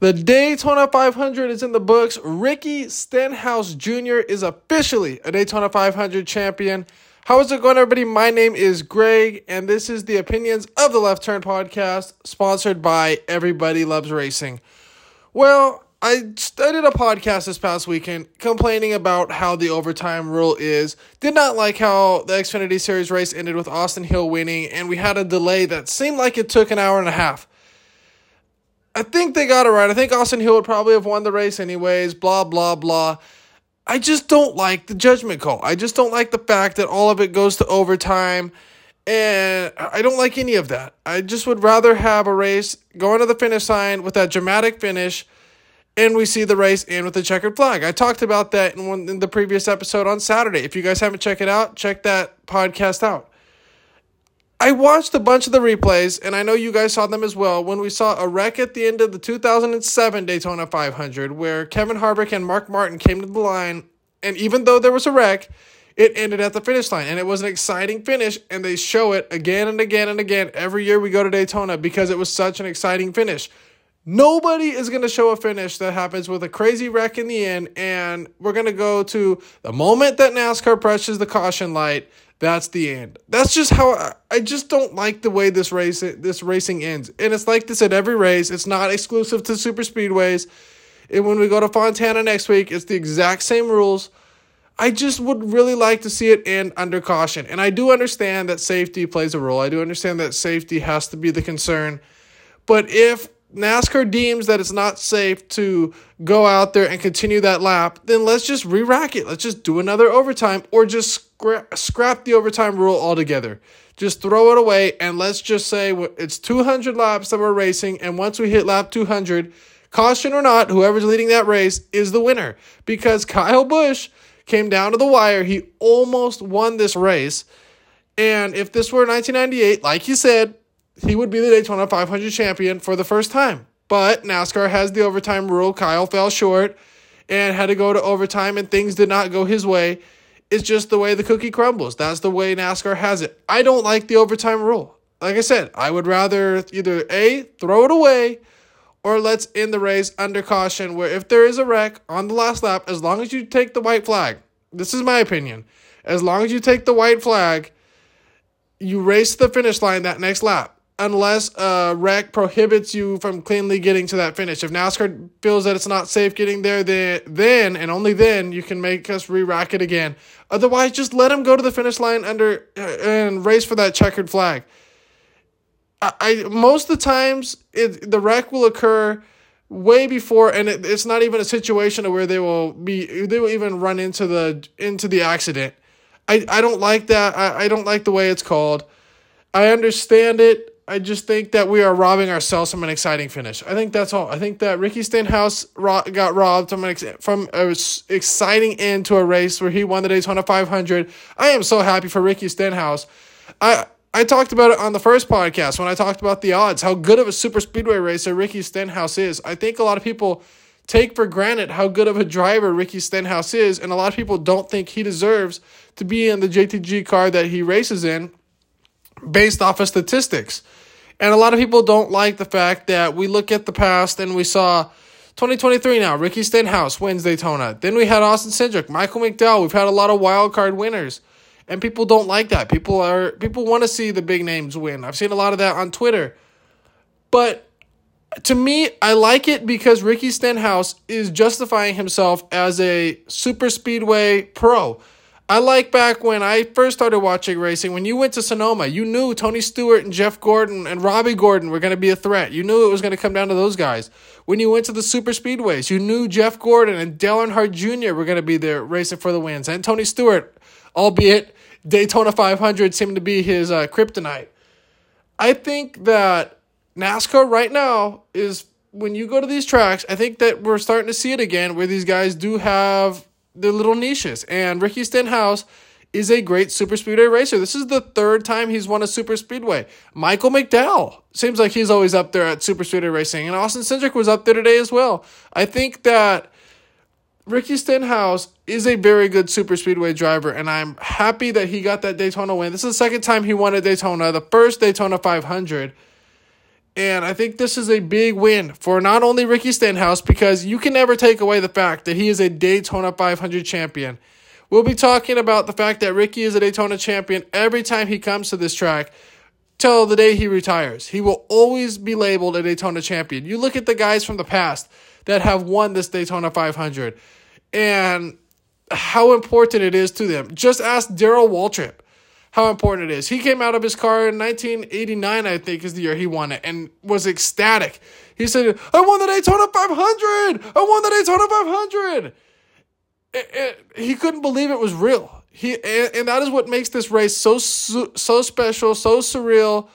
The Daytona 500 is in the books. Ricky Stenhouse Jr. is officially a Daytona 500 champion. How is it going, everybody? My name is Greg, and this is the Opinions of the Left Turn podcast, sponsored by Everybody Loves Racing. Well, I did a podcast this past weekend complaining about how the overtime rule is. Did not like how the Xfinity Series race ended with Austin Hill winning, and we had a delay that seemed like it took an hour and a half. I think they got it right. I think Austin Hill would probably have won the race anyways, blah, blah, blah. I just don't like the judgment call. I just don't like the fact that all of it goes to overtime. And I don't like any of that. I just would rather have a race going to the finish line with that dramatic finish and we see the race end with the checkered flag. I talked about that in one in the previous episode on Saturday. If you guys haven't checked it out, check that podcast out. I watched a bunch of the replays, and I know you guys saw them as well. When we saw a wreck at the end of the 2007 Daytona 500, where Kevin Harvick and Mark Martin came to the line, and even though there was a wreck, it ended at the finish line, and it was an exciting finish. And they show it again and again and again every year we go to Daytona because it was such an exciting finish. Nobody is going to show a finish that happens with a crazy wreck in the end, and we're going to go to the moment that NASCAR presses the caution light. That's the end. That's just how I, I just don't like the way this race this racing ends. And it's like this at every race. It's not exclusive to super speedways. And when we go to Fontana next week, it's the exact same rules. I just would really like to see it end under caution. And I do understand that safety plays a role. I do understand that safety has to be the concern. But if NASCAR deems that it's not safe to go out there and continue that lap, then let's just re rack it. Let's just do another overtime or just scrap, scrap the overtime rule altogether. Just throw it away and let's just say it's 200 laps that we're racing. And once we hit lap 200, caution or not, whoever's leading that race is the winner because Kyle Busch came down to the wire. He almost won this race. And if this were 1998, like you said, he would be the Daytona 500 champion for the first time. But NASCAR has the overtime rule. Kyle fell short and had to go to overtime, and things did not go his way. It's just the way the cookie crumbles. That's the way NASCAR has it. I don't like the overtime rule. Like I said, I would rather either A, throw it away, or let's end the race under caution, where if there is a wreck on the last lap, as long as you take the white flag, this is my opinion, as long as you take the white flag, you race the finish line that next lap unless a wreck prohibits you from cleanly getting to that finish. If NASCAR feels that it's not safe getting there, then, then and only then you can make us re-rack it again. Otherwise, just let them go to the finish line under uh, and race for that checkered flag. I, I most of the times it the wreck will occur way before and it, it's not even a situation where they will be they will even run into the into the accident. I, I don't like that. I, I don't like the way it's called. I understand it I just think that we are robbing ourselves from an exciting finish. I think that's all. I think that Ricky Stenhouse ro- got robbed from an ex- from exciting end to a race where he won the Daytona 500. I am so happy for Ricky Stenhouse. I I talked about it on the first podcast when I talked about the odds, how good of a super speedway racer Ricky Stenhouse is. I think a lot of people take for granted how good of a driver Ricky Stenhouse is, and a lot of people don't think he deserves to be in the JTG car that he races in based off of statistics. And a lot of people don't like the fact that we look at the past and we saw 2023 now, Ricky Stenhouse wins Daytona. Then we had Austin Cindric, Michael McDowell. We've had a lot of wild card winners. And people don't like that. People are people want to see the big names win. I've seen a lot of that on Twitter. But to me, I like it because Ricky Stenhouse is justifying himself as a super speedway pro. I like back when I first started watching racing, when you went to Sonoma, you knew Tony Stewart and Jeff Gordon and Robby Gordon were going to be a threat. You knew it was going to come down to those guys. When you went to the super speedways, you knew Jeff Gordon and Dale Earnhardt Jr. were going to be there racing for the wins. And Tony Stewart, albeit Daytona 500 seemed to be his uh, kryptonite. I think that NASCAR right now is when you go to these tracks, I think that we're starting to see it again where these guys do have the little niches. And Ricky Stenhouse is a great super speedway racer. This is the third time he's won a super speedway. Michael McDowell seems like he's always up there at super speedway racing, and Austin Cindric was up there today as well. I think that Ricky Stenhouse is a very good super speedway driver, and I'm happy that he got that Daytona win. This is the second time he won at Daytona, the first Daytona 500. And I think this is a big win for not only Ricky Stenhouse, because you can never take away the fact that he is a Daytona 500 champion. We'll be talking about the fact that Ricky is a Daytona champion every time he comes to this track till the day he retires. He will always be labeled a Daytona champion. You look at the guys from the past that have won this Daytona 500 and how important it is to them. Just ask Darrell Waltrip how important it is. He came out of his car in 1989, I think, is the year he won it, and was ecstatic. He said, I won the Daytona 500! I won the Daytona 500! It, it, he couldn't believe it was real. He and, and that is what makes this race so so special, so surreal.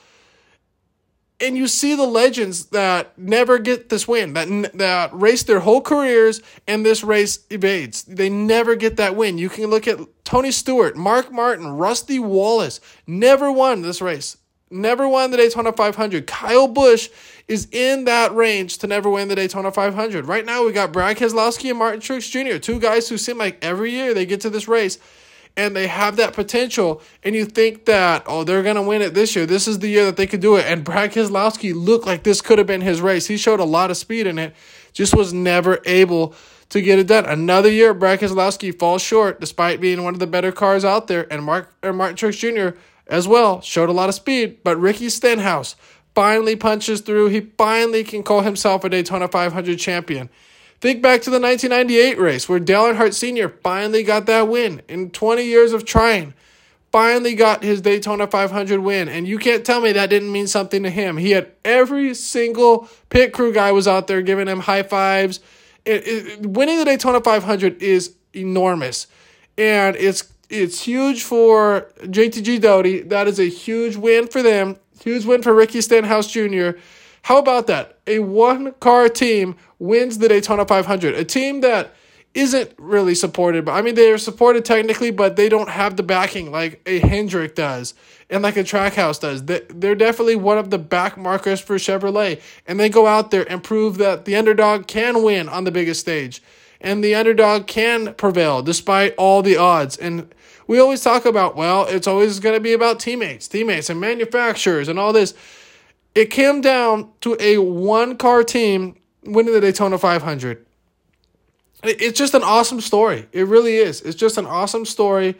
And you see the legends that never get this win, that that race their whole careers, and this race evades. They never get that win. You can look at Tony Stewart, Mark Martin, Rusty Wallace, never won this race, never won the Daytona 500. Kyle Busch is in that range to never win the Daytona 500. Right now, we got Brad Keselowski and Martin Truex Jr., two guys who seem like every year they get to this race and they have that potential, and you think that, oh, they're going to win it this year. This is the year that they could do it. And Brad Keselowski looked like this could have been his race. He showed a lot of speed in it, just was never able to get it done. Another year, Brad Keselowski falls short despite being one of the better cars out there, and Mark or Martin Truex Jr. as well showed a lot of speed. But Ricky Stenhouse finally punches through. He finally can call himself a Daytona 500 champion. Think back to the 1998 race where Dale Earnhardt Sr. finally got that win in 20 years of trying. Finally got his Daytona 500 win, and you can't tell me that didn't mean something to him. He had every single pit crew guy was out there giving him high fives, it, it, winning the Daytona 500 is enormous, and it's it's huge for JTG Daugherty. That is a huge win for them. Huge win for Ricky Stenhouse Jr. How about that? A one car team wins the Daytona 500. A team that isn't really supported, but I mean they are supported technically, but they don't have the backing like a Hendrick does and like a Trackhouse does. They're definitely one of the back markers for Chevrolet, and they go out there and prove that the underdog can win on the biggest stage, and the underdog can prevail despite all the odds. And we always talk about, well, it's always going to be about teammates, teammates, and manufacturers, and all this. It came down to a one car team winning the Daytona 500. It's just an awesome story. It really is. It's just an awesome story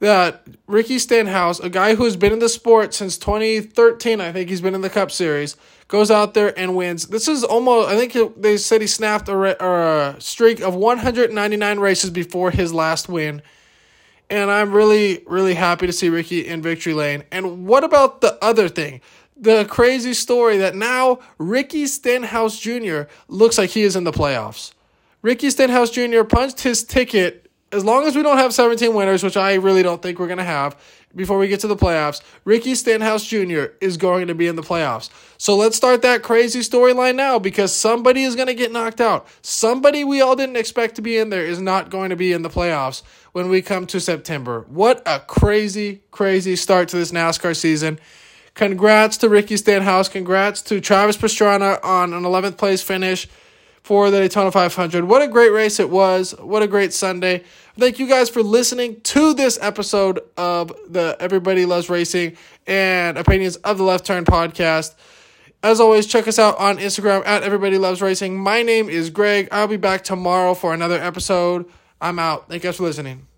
that Ricky Stenhouse, a guy who has been in the sport since 2013, I think he's been in the Cup Series, goes out there and wins. This is almost, I think they said he snapped a, a streak of 199 races before his last win. And I'm really, really happy to see Ricky in victory lane. And what about the other thing? The crazy story that now Ricky Stenhouse Jr. looks like he is in the playoffs. Ricky Stenhouse Jr. punched his ticket as long as we don't have 17 winners, which I really don't think we're going to have before we get to the playoffs, Ricky Stenhouse Jr. is going to be in the playoffs. So let's start that crazy storyline now because somebody is going to get knocked out. Somebody we all didn't expect to be in there is not going to be in the playoffs when we come to September. What a crazy, crazy start to this NASCAR season. Congrats to Ricky Stenhouse. Congrats to Travis Pastrana on an 11th place finish for the Daytona 500. What a great race it was. What a great Sunday. Thank you guys for listening to this episode of the Everybody Loves Racing and Opinions of the Left Turn podcast. As always, check us out on Instagram at Everybody Loves Racing. My name is Greg. I'll be back tomorrow for another episode. I'm out. Thank you guys for listening.